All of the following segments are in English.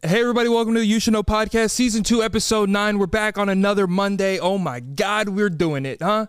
Hey, everybody, welcome to the You Should Know podcast, season two, episode nine. We're back on another Monday. Oh my God, we're doing it, huh?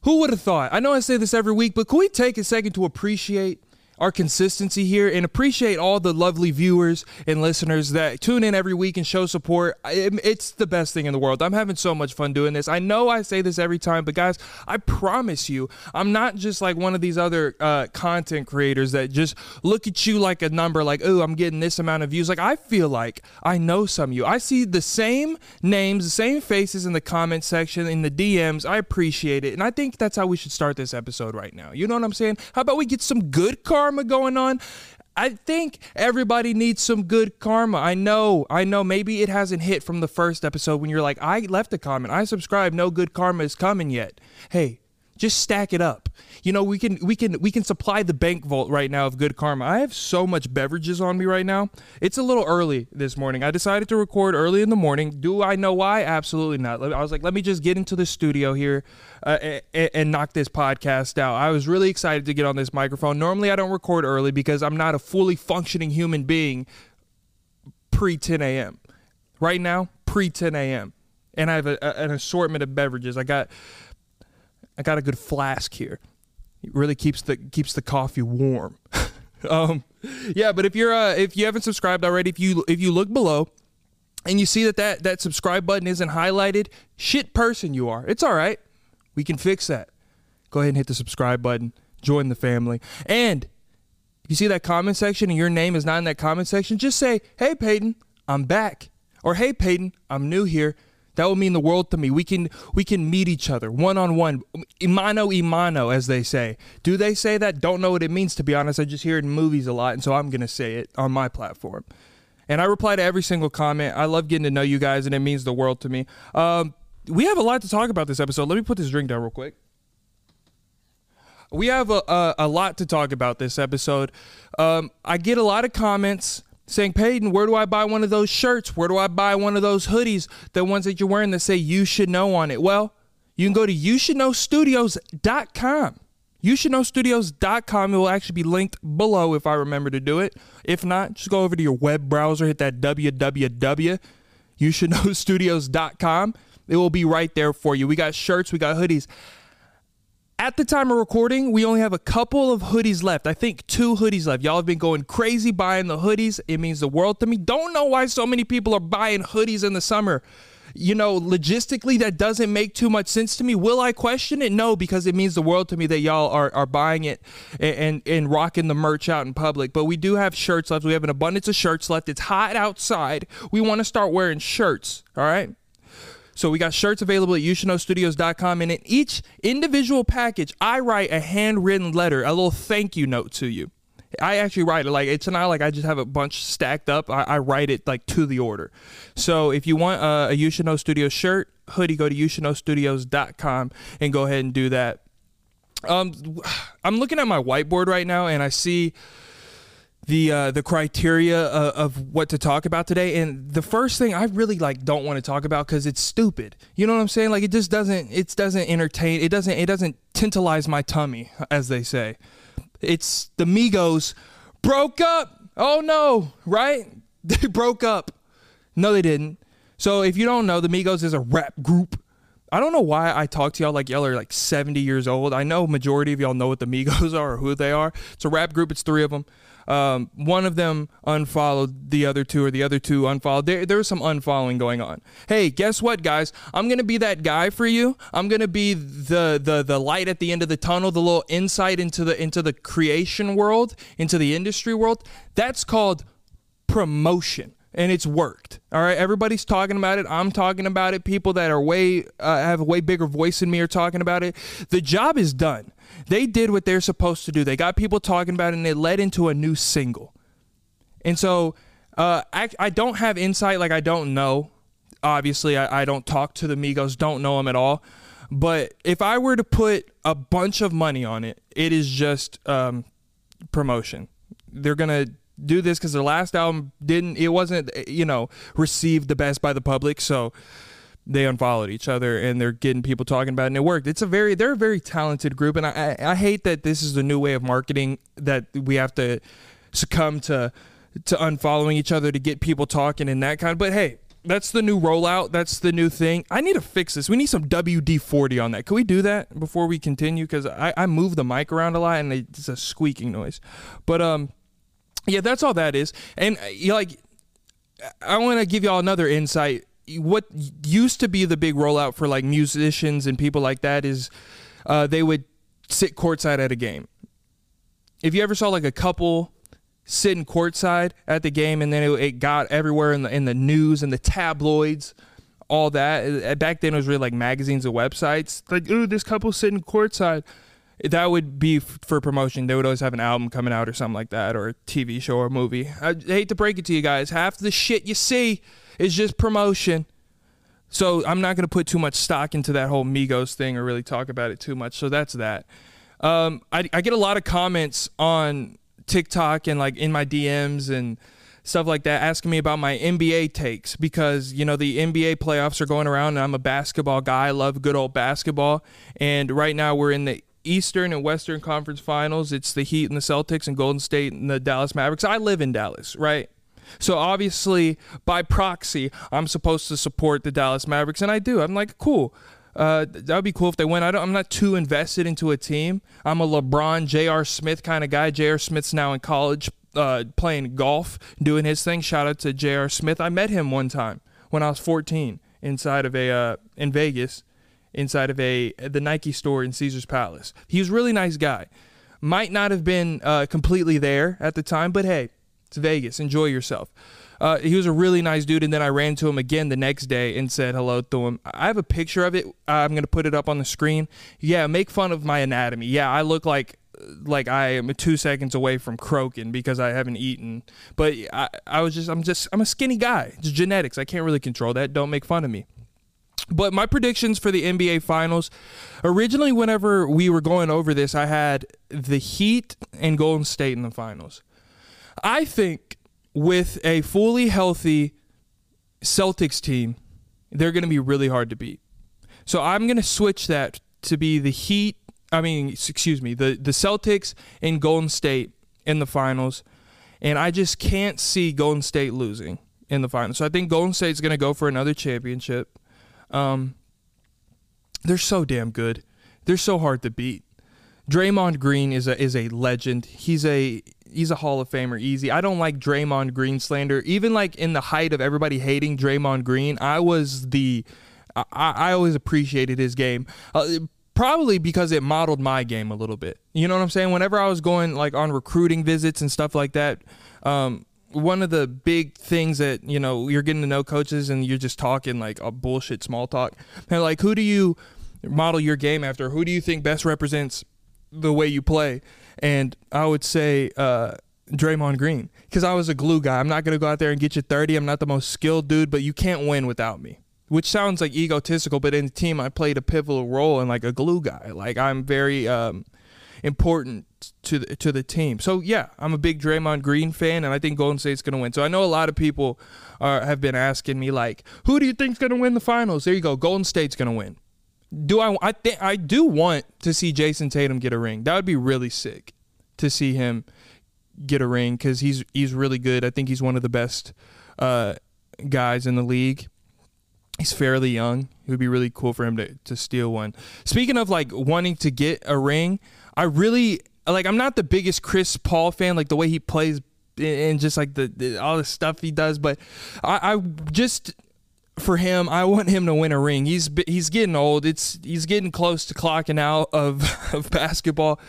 Who would have thought? I know I say this every week, but can we take a second to appreciate our consistency here and appreciate all the lovely viewers and listeners that tune in every week and show support. It's the best thing in the world. I'm having so much fun doing this. I know I say this every time, but guys, I promise you, I'm not just like one of these other uh, content creators that just look at you like a number, like, oh, I'm getting this amount of views. Like, I feel like I know some of you. I see the same names, the same faces in the comment section, in the DMs. I appreciate it. And I think that's how we should start this episode right now. You know what I'm saying? How about we get some good karma? Karma going on. I think everybody needs some good karma. I know, I know. Maybe it hasn't hit from the first episode when you're like, I left a comment, I subscribe, no good karma is coming yet. Hey, just stack it up. You know, we can we can we can supply the bank vault right now of good karma. I have so much beverages on me right now. It's a little early this morning. I decided to record early in the morning. Do I know why? Absolutely not. I was like, let me just get into the studio here uh, and, and knock this podcast out. I was really excited to get on this microphone. Normally, I don't record early because I'm not a fully functioning human being pre 10 a.m. Right now, pre 10 a.m. And I have a, a, an assortment of beverages. I got I got a good flask here. It really keeps the keeps the coffee warm. um, yeah, but if you're uh, if you haven't subscribed already, if you if you look below and you see that that that subscribe button isn't highlighted, shit person you are. It's all right. We can fix that. Go ahead and hit the subscribe button. Join the family. And if you see that comment section and your name is not in that comment section, just say, "Hey Peyton, I'm back," or "Hey Peyton, I'm new here." That would mean the world to me. We can we can meet each other one on one, imano imano, as they say. Do they say that? Don't know what it means to be honest. I just hear it in movies a lot, and so I'm gonna say it on my platform. And I reply to every single comment. I love getting to know you guys, and it means the world to me. Um, we have a lot to talk about this episode. Let me put this drink down real quick. We have a, a, a lot to talk about this episode. Um, I get a lot of comments saying, Peyton, where do I buy one of those shirts? Where do I buy one of those hoodies? The ones that you're wearing that say you should know on it. Well, you can go to you should know studios.com. You should know studios.com. It will actually be linked below if I remember to do it. If not, just go over to your web browser, hit that www. It will be right there for you. We got shirts, we got hoodies at the time of recording, we only have a couple of hoodies left. I think two hoodies left. Y'all have been going crazy buying the hoodies. It means the world to me. Don't know why so many people are buying hoodies in the summer. You know, logistically, that doesn't make too much sense to me. Will I question it? No, because it means the world to me that y'all are, are buying it and, and, and rocking the merch out in public. But we do have shirts left. We have an abundance of shirts left. It's hot outside. We want to start wearing shirts. All right. So we got shirts available at youshouldknowstudios.com, and in each individual package, I write a handwritten letter, a little thank you note to you. I actually write it like it's not like I just have a bunch stacked up. I, I write it like to the order. So if you want uh, a You Should Know shirt, hoodie, go to youshouldknowstudios.com and go ahead and do that. Um, I'm looking at my whiteboard right now, and I see the uh, the criteria of, of, what to talk about today. And the first thing i really like don't want to talk about because it's stupid. You know what i'm saying? Like it just doesn't it doesn't entertain it doesn't it doesn't tantalize my tummy as they say. It's the migos broke up! Oh no! Right? They broke up. No they didn't. So if you don't know the migos is a rap group. I don't know why I talk to y'all like y'all are like 70 years old. I know majority of y'all know what the Migos are or who they are. It's a rap group. It's three of them. Um, one of them unfollowed the other two, or the other two unfollowed. There, there was some unfollowing going on. Hey, guess what, guys? I'm gonna be that guy for you. I'm gonna be the the the light at the end of the tunnel, the little insight into the into the creation world, into the industry world. That's called promotion and it's worked. All right, everybody's talking about it. I'm talking about it. People that are way uh, have a way bigger voice than me are talking about it. The job is done. They did what they're supposed to do. They got people talking about it, and it led into a new single. And so, uh, I, I don't have insight. Like I don't know. Obviously, I, I don't talk to the Migos. Don't know them at all. But if I were to put a bunch of money on it, it is just um, promotion. They're gonna do this because their last album didn't it wasn't you know received the best by the public so they unfollowed each other and they're getting people talking about it and it worked it's a very they're a very talented group and I, I hate that this is the new way of marketing that we have to succumb to to unfollowing each other to get people talking and that kind. But hey, that's the new rollout. That's the new thing. I need to fix this. We need some WD 40 on that. Can we do that before we continue? Because I, I move the mic around a lot and it's a squeaking noise. But um, yeah, that's all that is. And uh, like, I want to give y'all another insight. What used to be the big rollout for like musicians and people like that is uh, they would sit courtside at a game. If you ever saw like a couple sitting courtside at the game, and then it, it, got everywhere in the in the news and the tabloids, all that. Back then, it was really like magazines and websites. Like, ooh, this couple sitting courtside. That would be f- for promotion. They would always have an album coming out or something like that, or a TV show or movie. I hate to break it to you guys, half the shit you see is just promotion. So I'm not going to put too much stock into that whole Migos thing or really talk about it too much. So that's that. Um, I, I get a lot of comments on TikTok and like in my DMs and stuff like that asking me about my NBA takes because you know the NBA playoffs are going around and I'm a basketball guy. I love good old basketball. And right now we're in the Eastern and Western Conference Finals. It's the Heat and the Celtics and Golden State and the Dallas Mavericks. I live in Dallas, right? So obviously, by proxy, I'm supposed to support the Dallas Mavericks, and I do. I'm like, cool. Uh, that would be cool if they win. I I'm not too invested into a team. I'm a LeBron, J.R. Smith kind of guy. J.R. Smith's now in college uh, playing golf, doing his thing. Shout out to J.R. Smith. I met him one time when I was 14 inside of a uh, in Vegas, inside of a the Nike store in Caesar's Palace. He was a really nice guy. Might not have been uh, completely there at the time, but hey, it's Vegas. Enjoy yourself. Uh, he was a really nice dude, and then I ran to him again the next day and said hello to him. I have a picture of it. I'm gonna put it up on the screen. Yeah, make fun of my anatomy. Yeah, I look like like I am two seconds away from croaking because I haven't eaten. But I, I was just I'm just I'm a skinny guy. It's genetics. I can't really control that. Don't make fun of me. But my predictions for the NBA Finals, originally, whenever we were going over this, I had the Heat and Golden State in the finals. I think with a fully healthy Celtics team, they're going to be really hard to beat. So I'm going to switch that to be the Heat. I mean, excuse me, the the Celtics and Golden State in the finals, and I just can't see Golden State losing in the finals. So I think Golden State's going to go for another championship. Um, they're so damn good. They're so hard to beat. Draymond Green is a is a legend. He's a he's a Hall of Famer easy. I don't like Draymond Green slander. Even like in the height of everybody hating Draymond Green, I was the I, I always appreciated his game. Uh, probably because it modeled my game a little bit. You know what I'm saying? Whenever I was going like on recruiting visits and stuff like that, um, one of the big things that you know you're getting to know coaches and you're just talking like a bullshit small talk. And like, who do you model your game after? Who do you think best represents the way you play. And I would say uh, Draymond Green because I was a glue guy. I'm not to go out there and get you 30. I'm not the most skilled dude, but you can't win without me. Which sounds like egotistical, but in the team, I played a pivotal role and like a glue guy. Like I'm very um, important to the, to the team. So yeah, I'm a big Draymond Green fan, and I think Golden State's going to win. So I know a lot of people are, have been asking me like, who do you think's going to win the finals? There you go, Golden State's going to win do I I think I do want to see Jayson Tatum get a ring. That would be really sick to see him get a ring because he's he's really good. I think he's one of the best uh, guys in the league. He's fairly young. It would be really cool for him to, to steal one. Speaking of like wanting to get a ring, I really like. I'm not the biggest Chris Paul fan, like the way he plays and just like the, the all the stuff he does, but I, I just for him, I want him to win a ring. He's he's getting old. It's he's getting close to clocking out of, of basketball,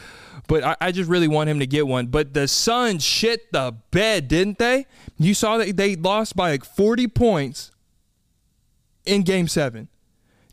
but I, I just really want him to get one. But the Suns shit the bed, didn't they? You saw that they lost by like 40 points in Game Seven.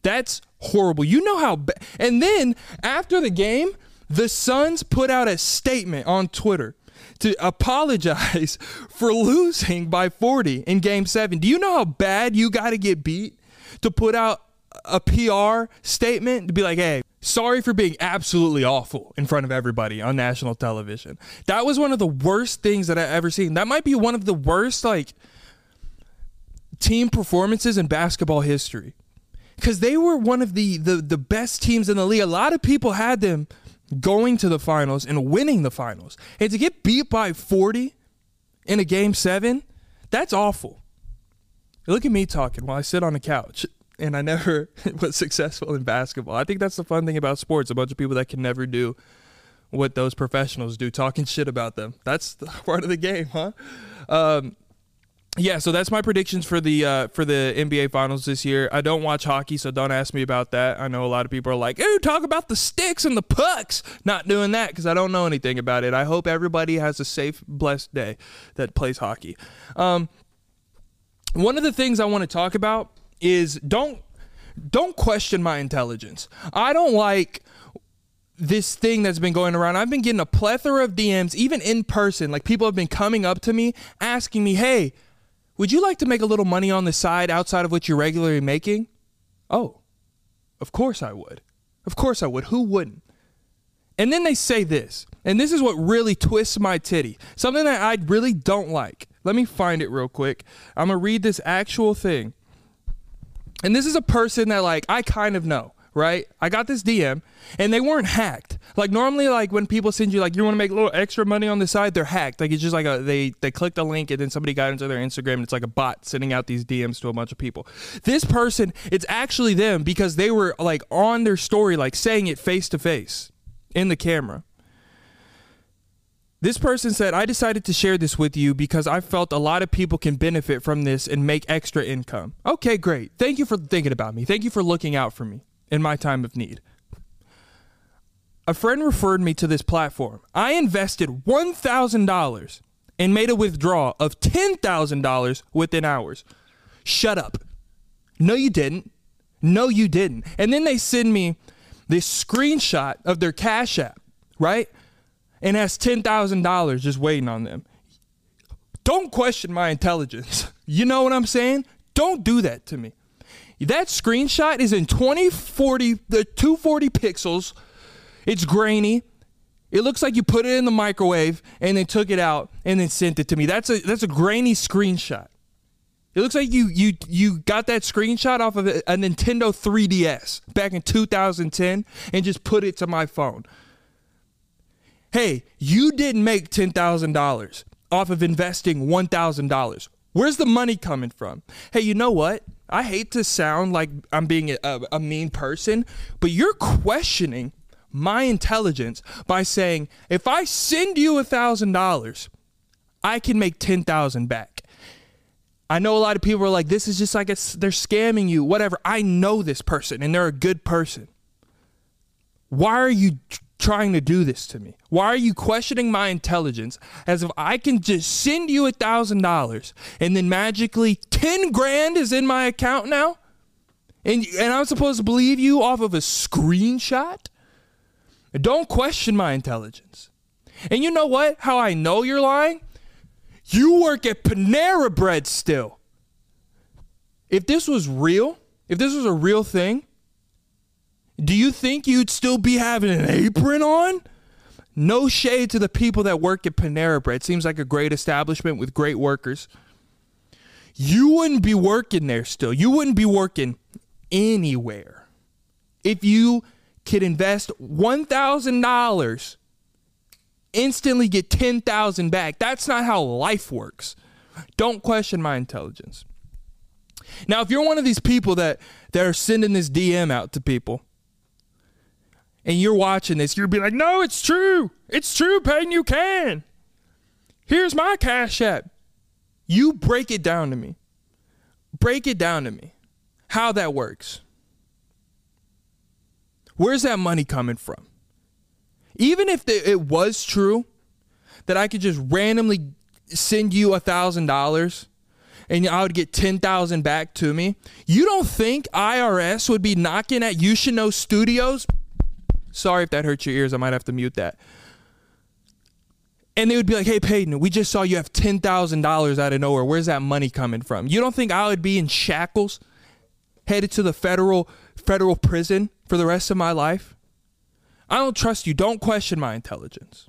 That's horrible. You know how bad. And then after the game, the Suns put out a statement on Twitter to apologize for losing by 40 in game seven. Do you know how bad you got to get beat to put out a PR statement to be like, hey, sorry for being absolutely awful in front of everybody on national television? That was one of the worst things that I ever seen. That might be one of the worst, like, team performances in basketball history because they were one of the, the the best teams in the league. A lot of people had them going to the finals and winning the finals. And to get beat by 40 in a game seven, that's awful. Look at me talking while I sit on the couch and I never was successful in basketball. I think that's the fun thing about sports. A bunch of people that can never do what those professionals do, talking shit about them. That's the part of the game, huh? Um, yeah, so that's my predictions for the uh, for the NBA Finals this year. I don't watch hockey, so don't ask me about that. I know a lot of people are like, "Ooh, talk about the sticks and the pucks." Not doing that because I don't know anything about it. I hope everybody has a safe, blessed day that plays hockey. Um, one of the things I want to talk about is don't don't question my intelligence. I don't like this thing that's been going around. I've been getting a plethora of DMs, even in person. Like people have been coming up to me asking me, "Hey." Would you like to make a little money on the side outside of what you're regularly making? Oh, of course I would. Of course I would. Who wouldn't? And then they say this, and this is what really twists my titty. Something that I really don't like. Let me find it real quick. I'm going to read this actual thing. And this is a person that, like, I kind of know right? I got this DM and they weren't hacked. Like normally, like when people send you like you want to make a little extra money on the side, they're hacked. Like it's just like a they they clicked a link and then somebody got into their Instagram and it's like a bot sending out these DMs to a bunch of people. This person, it's actually them because they were like on their story, like saying it face to face in the camera. This person said, I decided to share this with you because I felt a lot of people can benefit from this and make extra income. Okay, great. Thank you for thinking about me. Thank you for looking out for me in my time of need. A friend referred me to this platform. I invested $1,000 and made a withdrawal of $10,000 within hours. Shut up. No, you didn't. No, you didn't. And then they send me this screenshot of their Cash App, right? And has $10,000 just waiting on them. Don't question my intelligence. You know what I'm saying? Don't do that to me. That screenshot is in 2040, the 240 pixels. It's grainy. It looks like you put it in the microwave and then took it out and then sent it to me. That's a that's a grainy screenshot. It looks like you you you got that screenshot off of a, Nintendo 3DS back in 2010 and just put it to my phone. Hey, you didn't make $10,000 off of investing $1,000. Where's the money coming from? Hey, you know what? I hate to sound like I'm being a, a, mean person, but you're questioning my intelligence by saying if I send you a thousand dollars, I can make ten thousand back. I know a lot of people are like, this is just like they're scamming you, whatever. I know this person and they're a good person. Why are you trying to do this to me? Why are you questioning my intelligence as if I can just send you a thousand dollars and then magically 10 grand is in my account now? And, and I'm supposed to believe you off of a screenshot? Don't question my intelligence. And you know what? How I know you're lying? You work at Panera Bread still. If this was real, if this was a real thing, do you think you'd still be having an apron on? No shade to the people that work at Panera Bread. Seems like a great establishment with great workers. You wouldn't be working there still. You wouldn't be working anywhere if you could invest $1,000 instantly get 10,000 back. That's not how life works. Don't question my intelligence. Now, if you're one of these people that that are sending this DM out to people and you're watching this, you'll be like, no, it's true. It's true, Peyton, you can. Here's my Cash App. You break it down to me. Break it down to me. How that works. Where's that money coming from? Even if the, it was true that I could just randomly send you a thousand dollars and I would get 10,000 back to me. You don't think IRS would be knocking at You Should Know Studios Sorry if that hurts your ears. I might have to mute that. And they would be like, hey, Peyton, we just saw you have $10,000 out of nowhere. Where's that money coming from? You don't think I would be in shackles headed to the federal federal prison for the rest of my life? I don't trust you. Don't question my intelligence.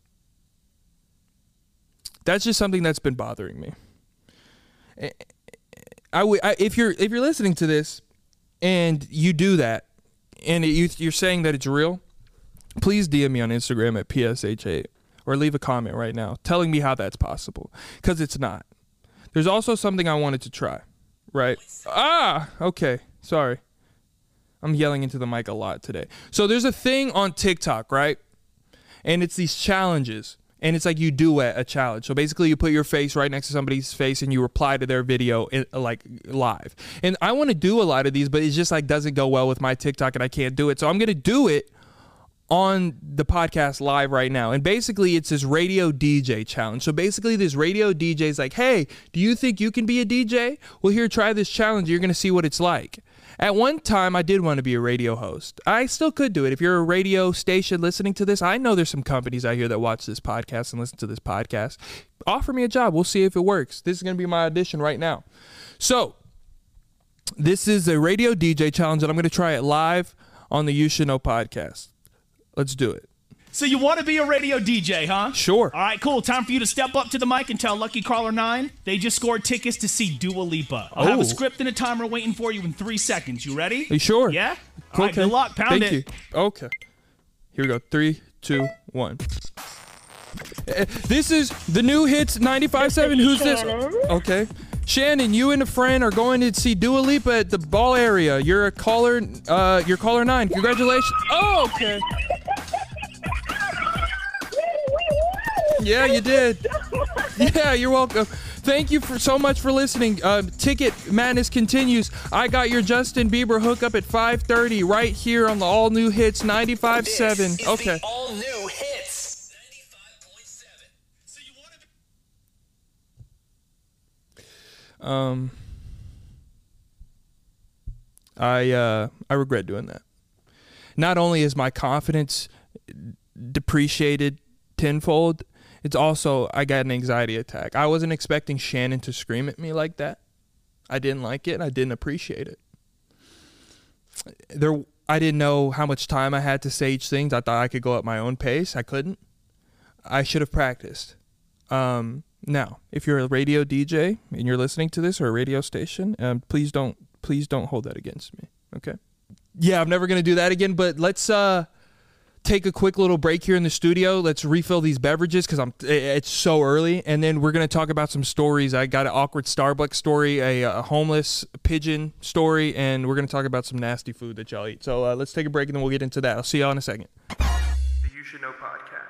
That's just something that's been bothering me. I, I, if you're if you're listening to this and you do that and you, you're saying that it's real, please DM me on Instagram at PSH8 or leave a comment right now telling me how that's possible because it's not. There's also something I wanted to try, right? Ah, okay. Sorry. I'm yelling into the mic a lot today. So there's a thing on TikTok, right? And it's these challenges. And it's like you duet a challenge. So basically, you put your face right next to somebody's face and you reply to their video in, like live. And I want to do a lot of these, but it just like doesn't go well with my TikTok and I can't do it. So I'm to do it on the podcast live right now. And basically, it's this radio DJ challenge. So basically, this radio DJ is like, hey, do you think you can be a DJ? Well, here, try this challenge. You're going to see what it's like. At one time, I did want to be a radio host. I still could do it. If you're a radio station listening to this, I know there's some companies out here that watch this podcast and listen to this podcast. Offer me a job. We'll see if it works. This is going to be my audition right now. So, this is a radio DJ challenge, and I'm going to try it live on the You Should Know podcast. Let's do it. So you want to be a radio DJ, huh? Sure. All right, cool. Time for you to step up to the mic and tell Lucky Caller 9 they just scored tickets to see Dua Lipa. I'll have Oh. a script and a timer waiting for you in three seconds. You ready? Are you sure? Yeah? All right, Okay. good luck. Pound Thank it. you. Okay. Here we go. Three, two, one. Uh, This is the new hits 95.7. Who's this? Okay. Shannon, you and a friend are going to see Dua Lipa at the ball area. You're a caller. Uh, you're caller nine. Congratulations. Oh, okay. Yeah, you did. Yeah, you're welcome. Thank you for so much for listening. Uh, Ticket Madness continues. I got your Justin Bieber hookup at 5:30 right here on the all new hits 95.7. Okay. all new hits. Um, I uh, I regret doing that. Not only is my confidence depreciated tenfold, it's also I got an anxiety attack. I wasn't expecting Shannon to scream at me like that. I didn't like it. I didn't appreciate it. There, I didn't know how much time I had to say each. I thought I could go at my own pace. I couldn't. I should have practiced. Um, now, if you're a radio DJ and you're listening to this or a radio station, um, please don't please don't hold that against me. Okay. Yeah, I'm never gonna do that again. But let's uh take a quick little break here in the studio. Let's refill these beverages because I'm it's so early, and then we're gonna talk about some stories. I got an awkward Starbucks story, a, a homeless pigeon story, and we're gonna talk about some nasty food that y'all eat. So uh, let's take a break and then we'll get into that. I'll see y'all in a second. The You Should Know podcast.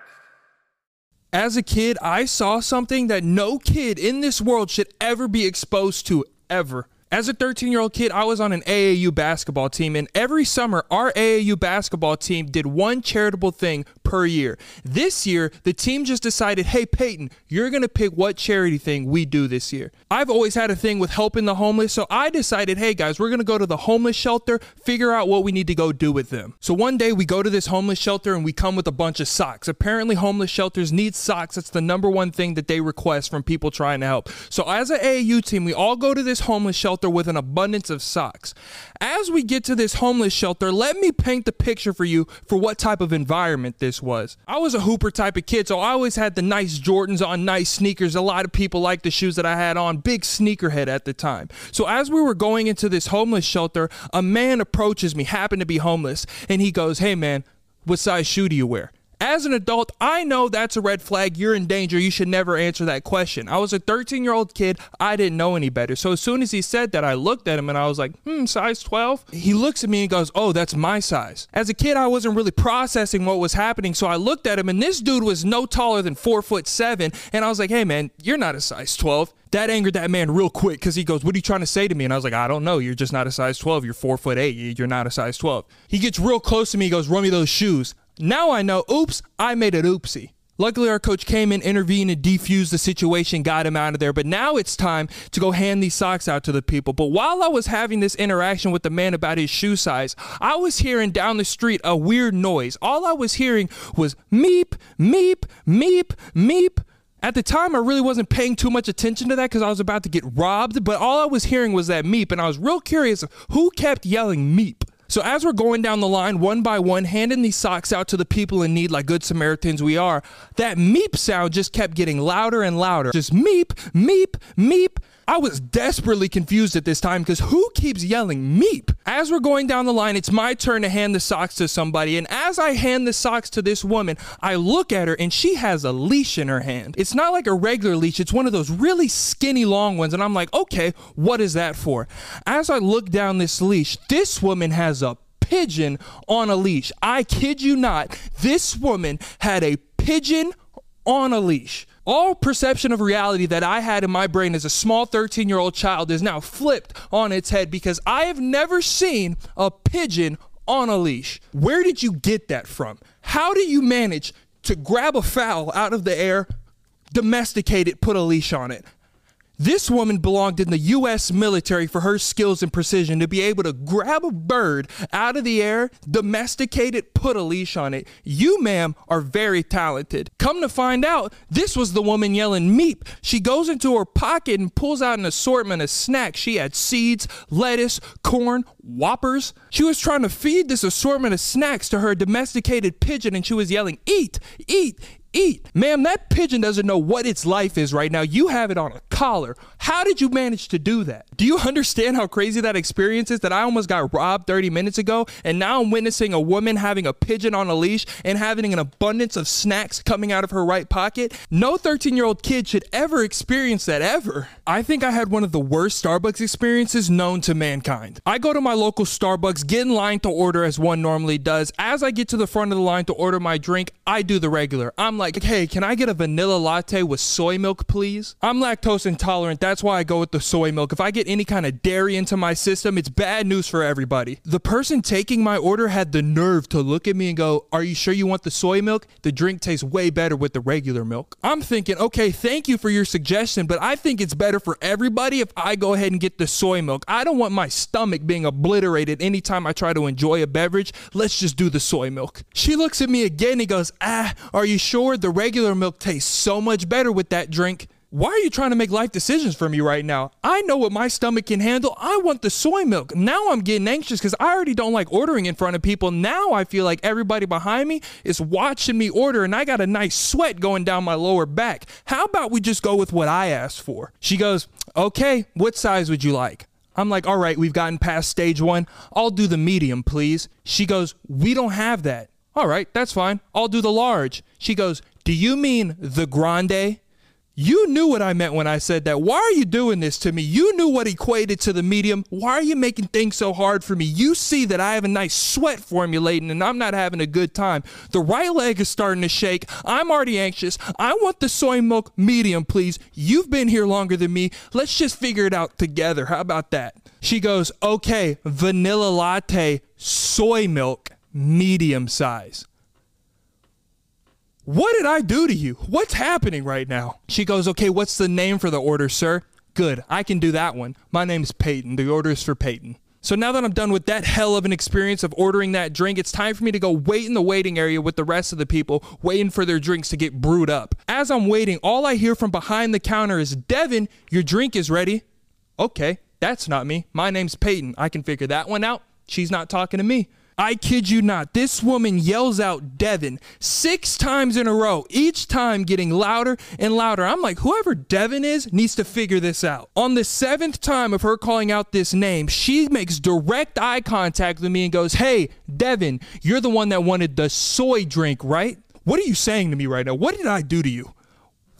As a kid, I saw something that no kid in this world should ever be exposed to, ever. As a 13 year old kid, I was on an AAU basketball team, and every summer, our AAU basketball team did one charitable thing per year. This year, the team just decided, hey, Peyton, you're going to pick what charity thing we do this year. I've always had a thing with helping the homeless, so I decided, hey, guys, we're going to go to the homeless shelter, figure out what we need to go do with them. So one day, we go to this homeless shelter and we come with a bunch of socks. Apparently, homeless shelters need socks. That's the number one thing that they request from people trying to help. So as an AAU team, we all go to this homeless shelter with an abundance of socks. As we get to this homeless shelter, let me paint the picture for you for what type of environment this was. I was a hooper type of kid, so I always had the nice Jordans on, nice sneakers. A lot of people liked the shoes that I had on, big sneakerhead at the time. So as we were going into this homeless shelter, a man approaches me, happened to be homeless, and he goes, Hey man, what size shoe do you wear? As an adult, I know that's a red flag. You're in danger. You should never answer that question. I was a 13 year old kid. I didn't know any better. So as soon as he said that, I looked at him and I was like, hmm, size 12? He looks at me and goes, oh, that's my size. As a kid, I wasn't really processing what was happening. So I looked at him and this dude was no taller than four foot seven. And I was like, hey, man, you're not a size 12 that angered that man real quick because he goes, "What are you trying to say to me?" And I was like, "I don't know. You're just not a size 12. You're four foot eight. You- You're not a size 12." He gets real close to me. He goes, "Run me those shoes." Now I know. Oops, I made it oopsie. Luckily, our coach came in, intervened, and defused the situation, got him out of there. But now it's time to go hand these socks out to the people. But while I was having this interaction with the man about his shoe size, I was hearing down the street a weird noise. All I was hearing was meep, meep, meep, meep. At the time, I really wasn't paying too much attention to that because I was about to get robbed, but all I was hearing was that meep, and I was real curious who kept yelling meep. So as we're going down the line one by one, handing these socks out to the people in need like good Samaritans we are, that meep sound just kept getting louder and louder. Just meep, meep, meep. I was desperately confused at this time because who keeps yelling meep? As we're going down the line, it's my turn to hand the socks to somebody. And as I hand the socks to this woman, I look at her and she has a leash in her hand. It's not like a regular leash, it's one of those really skinny long ones. And I'm like, okay, what is that for? As I look down this leash, this woman has pigeon on a leash. I kid you not, this woman had a pigeon on a leash. All perception of reality that I had in my brain as a small 13 year old child is now flipped on its head because I have never seen a pigeon on a leash. Where did you get that from? How do you manage to grab a fowl out of the air, domesticate it, put a leash on it? This woman belonged in the U.S. military for her skills and precision to be able to grab a bird out of the air, domesticate it, put a leash on it. You, ma'am, are very talented. Come to find out, this was the woman yelling meep. She goes into her pocket and pulls out an assortment of snacks. She had seeds, lettuce, corn, whoppers. She was trying to feed this assortment of snacks to her domesticated pigeon and she was yelling, Eat, eat, eat. Ma'am, that pigeon doesn't know what its life is right now. You have it on a collar. How did you manage to do that? Do you understand how crazy that experience is that I almost got robbed 30 minutes ago and now I'm witnessing a woman having a pigeon on a leash and having an abundance of snacks coming out of her right pocket? No 13 year old kid should ever experience that ever. I think I had one of the worst Starbucks experiences known to mankind. I go to my local Starbucks, get in line to order as one normally does. As I get to the front of the line to order my drink, I do the regular. I'm like, hey, can I get a vanilla latte with soy milk, please? I'm lactose intolerant. That's why I go with the soy milk. If I get any kind of dairy into my system, it's bad news for everybody. The person taking my order had the nerve to look at me and go, Are you sure you want the soy milk? The drink tastes way better with the regular milk. I'm thinking, okay, thank you for your suggestion, but I think it's better for everybody if I go ahead and get the soy milk. I don't want my stomach being obliterated anytime I try to enjoy a beverage. Let's just do the soy milk. She looks at me again and goes, Ah, are you sure? The regular milk tastes so much better with that drink. Why are you trying to make life decisions for me right now? I know what my stomach can handle. I want the soy milk. Now I'm getting anxious because I already don't like ordering in front of people. Now I feel like everybody behind me is watching me order and I got a nice sweat going down my lower back. How about we just go with what I asked for? She goes, Okay, what size would you like? I'm like, all right, we've gotten past stage one. I'll do the medium, please. She goes, we don't have that. All right, that's fine. I'll do the large. She goes, do you mean the grande? You knew what I meant when I said that. Why are you doing this to me? You knew what equated to the medium. Why are you making things so hard for me? You see that I have a nice sweat formulating and I'm not having a good time. The right leg is starting to shake. I'm already anxious. I want the soy milk medium, please. You've been here longer than me. Let's just figure it out together. How about that? She goes, okay, vanilla latte, soy milk, medium size. What did I do to you? What's happening right now? She goes, Okay, what's the name for the order, sir? Good, I can do that one. My name's Peyton. The order is for Peyton. So now that I'm done with that hell of an experience of ordering that drink, it's time for me to go wait in the waiting area with the rest of the people, waiting for their drinks to get brewed up. As I'm waiting, all I hear from behind the counter is, Devin, your drink is ready. Okay, that's not me. My name's Peyton. I can figure that one out. She's not talking to me. I kid you not. This woman yells out Devin six times in a row, each time getting louder and louder. I'm like, whoever Devin is needs to figure this out. On the seventh time of her calling out this name, she makes direct eye contact with me and goes, Hey, Devin, you're the one that wanted the soy drink, right? What are you saying to me right now? What did I do to you?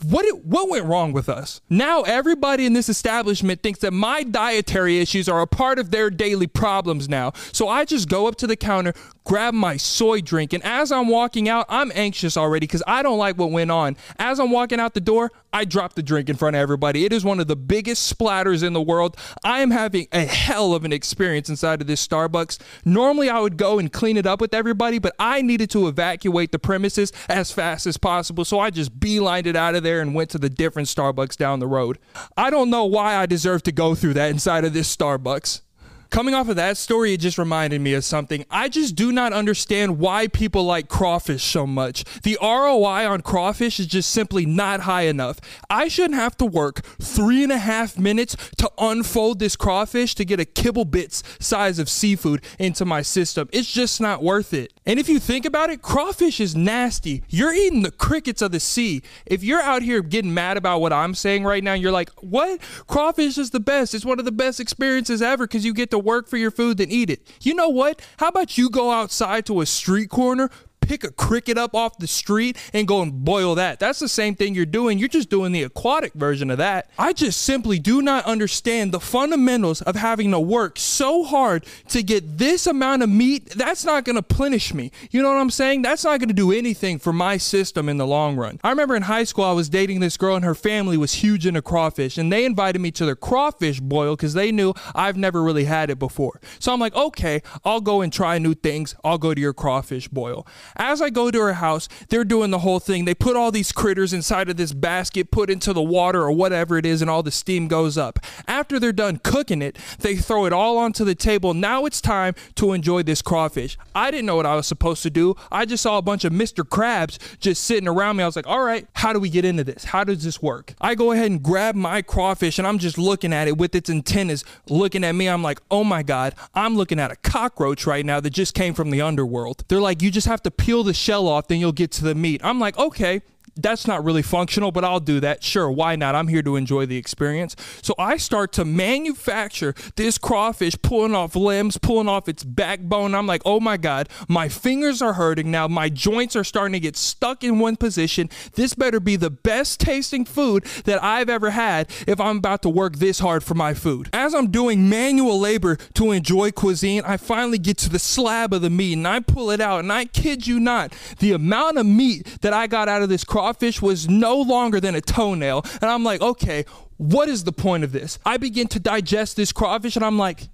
What what went wrong with us? Now everybody in this establishment thinks that my dietary issues are a part of their daily problems now. So I just go up to the counter, grab my soy drink, and as I'm walking out, I'm anxious already because I don't like what went on. As I'm walking out the door, I drop the drink in front of everybody. It is one of the biggest splatters in the world. I am having a hell of an experience inside of this Starbucks. Normally, I would go and clean it up with everybody, but I needed to evacuate the premises as fast as possible. So I just beelined it out of there and went to the different Starbucks down the road. I don't know why I deserve to go through that inside of this Starbucks. Coming off of that story, it just reminded me of something. I just do not understand why people like crawfish so much. The ROI on crawfish is just simply not high enough. I shouldn't have to work three and a half minutes to unfold this crawfish to get a kibble bits size of seafood into my system. It's just not worth it. And if you think about it, crawfish is nasty. You're eating the crickets of the sea. If you're out here getting mad about what I'm saying right now, you're like, what? Crawfish is the best. It's one of the best experiences ever because you get to work for your food and eat it. You know what? How about you go outside to a street corner, pick a cricket up off the street and go and boil that. That's the same thing you're doing. You're just doing the aquatic version of that. I just simply do not understand the fundamentals of having to work so hard to get this amount of meat. That's not going to plenish me. You know what I'm saying? That's not going to do anything for my system in the long run. I remember in high school, I was dating this girl and her family was huge into crawfish and they invited me to their crawfish boil because they knew I've never really had it before. So I'm like, okay, I'll go and try new things. I'll go to your crawfish boil. As I go to her house, they're doing the whole thing. They put all these critters inside of this basket, put into the water or whatever it is, and all the steam goes up. After they're done cooking it, they throw it all onto the table. Now it's time to enjoy this crawfish. I didn't know what I was supposed to do. I just saw a bunch of Mr. Krabs just sitting around me. I was like, all right, how do we get into this? How does this work? I go ahead and grab my crawfish and I'm just looking at it with its antennas looking at me. I'm like, oh my God, I'm looking at a cockroach right now that just came from the underworld. They're like, you just have to peel the shell off, then you'll get to the meat. I'm like, okay, that's not really functional, but I'll do that. Sure, why not? I'm here to enjoy the experience. So I start to manufacture this crawfish, pulling off limbs, pulling off its backbone. I'm like, oh my God, my fingers are hurting now. My joints are starting to get stuck in one position. This better be the best tasting food that I've ever had if I'm about to work this hard for my food. As I'm doing manual labor to enjoy cuisine, I finally get to the slab of the meat and I pull it out. And I kid you not, the amount of meat that I got out of this crawfish was no longer than a toenail. And I'm like, okay, what is the point of this? I begin to digest this crawfish and I'm like,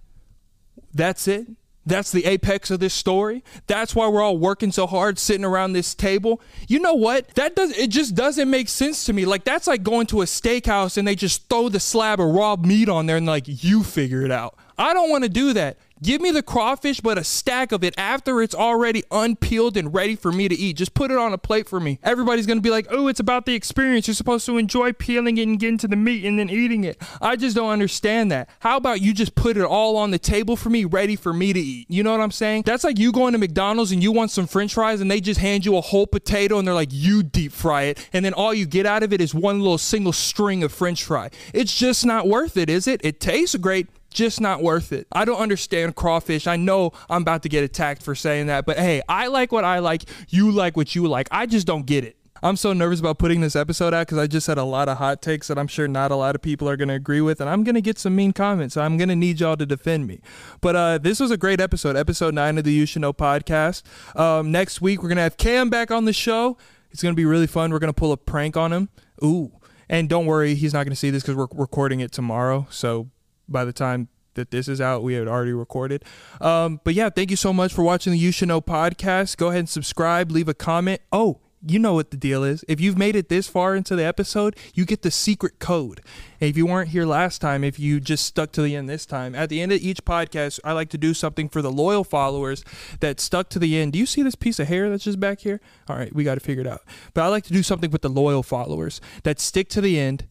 that's it? That's the apex of this story. That's why we're all working so hard sitting around this table. You know what? That does it just doesn't make sense to me. Like that's like going to a steakhouse and they just throw the slab of raw meat on there and like you figure it out. I don't want to do that. Give me the crawfish, but a stack of it after it's already unpeeled and ready for me to eat. Just put it on a plate for me. Everybody's gonna be like, oh, it's about the experience. You're supposed to enjoy peeling it and getting to the meat and then eating it. I just don't understand that. How about you just put it all on the table for me, ready for me to eat? You know what I'm saying? That's like you going to McDonald's and you want some french fries and they just hand you a whole potato and they're like, you deep fry it. And then all you get out of it is one little single string of french fry. It's just not worth it, is it? It tastes great just not worth it. I don't understand crawfish. I know I'm about to get attacked for saying that, but hey, I like what I like. You like what you like. I just don't get it. I'm so nervous about putting this episode out because I just had a lot of hot takes that I'm sure not a lot of people are going to agree with, and I'm going to get some mean comments. So I'm going to need y'all to defend me. But uh, this was a great episode, episode nine of the You Should Know podcast. Um, next week, we're going to have Cam back on the show. It's going to be really fun. We're going to pull a prank on him. Ooh. And don't worry, he's not going to see this because we're recording it tomorrow. So by the time that this is out, we had already recorded. Um, but yeah, thank you so much for watching the You Should Know podcast. Go ahead and subscribe, leave a comment. Oh, you know what the deal is. If you've made it this far into the episode, you get the secret code. And if you weren't here last time, if you just stuck to the end this time, at the end of each podcast, I like to do something for the loyal followers that stuck to the end. Do you see this piece of hair that's just back here? All right, we got to figure it out. But I like to do something with the loyal followers that stick to the end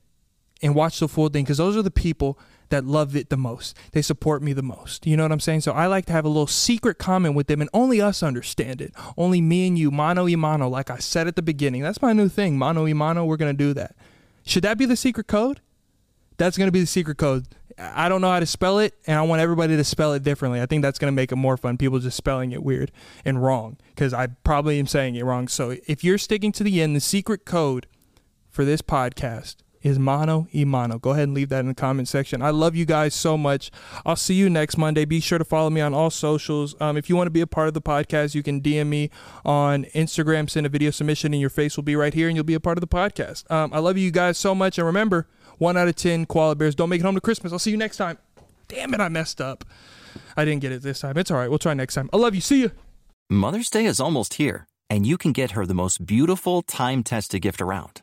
and watch the full thing because those are the people that love it the most. They support me the most. You know what I'm saying? So I like to have a little secret comment with them and only us understand it. Only me and you, mano y mano, like I said at the beginning. That's my new thing, mano y mano. We're going to do that. Should that be the secret code? That's going to be the secret code. I don't know how to spell it, and I want everybody to spell it differently. I think that's going to make it more fun. People just spelling it weird and wrong because I probably am saying it wrong. So if you're sticking to the end, the secret code for this podcast is mano y mano. Go ahead and leave that in the comment section. I love you guys so much. I'll see you next Monday. Be sure to follow me on all socials. Um, if you want to be a part of the podcast, you can DM me on Instagram, send a video submission, and your face will be right here, and you'll be a part of the podcast. Um, I love you guys so much. And remember, one out of 10 koala bears don't make it home to Christmas. I'll see you next time. Damn it, I messed up. I didn't get it this time. It's all right. We'll try next time. I love you. See you. Mother's Day is almost here, and you can get her the most beautiful time tested gift around